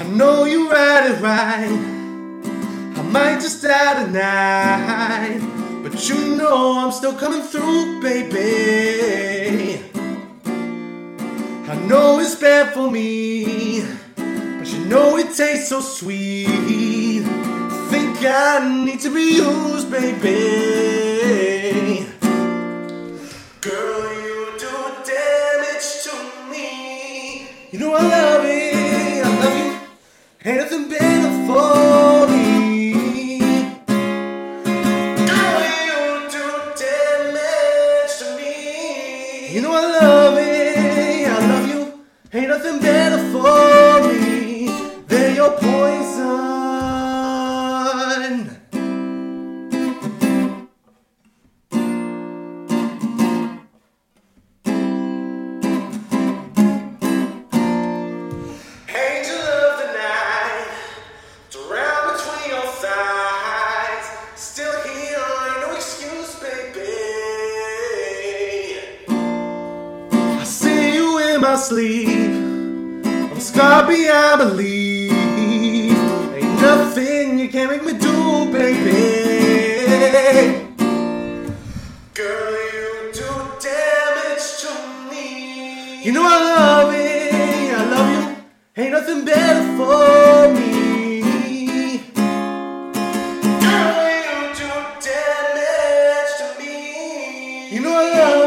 I know you ride it right. I might just die tonight, but you know I'm still coming through, baby. I know it's bad for me, but you know it tastes so sweet. I Think I need to be used, baby. Girl, you do damage to me. You know I love Nothing better for me. Girl, you do damage to me. You know I love my sleeve. I'm Scarpy, I believe. Ain't nothing you can't make me do, baby. Girl, you do damage to me. You know I love it, I love you. Ain't nothing better for me. Girl, you do damage to me. You know I love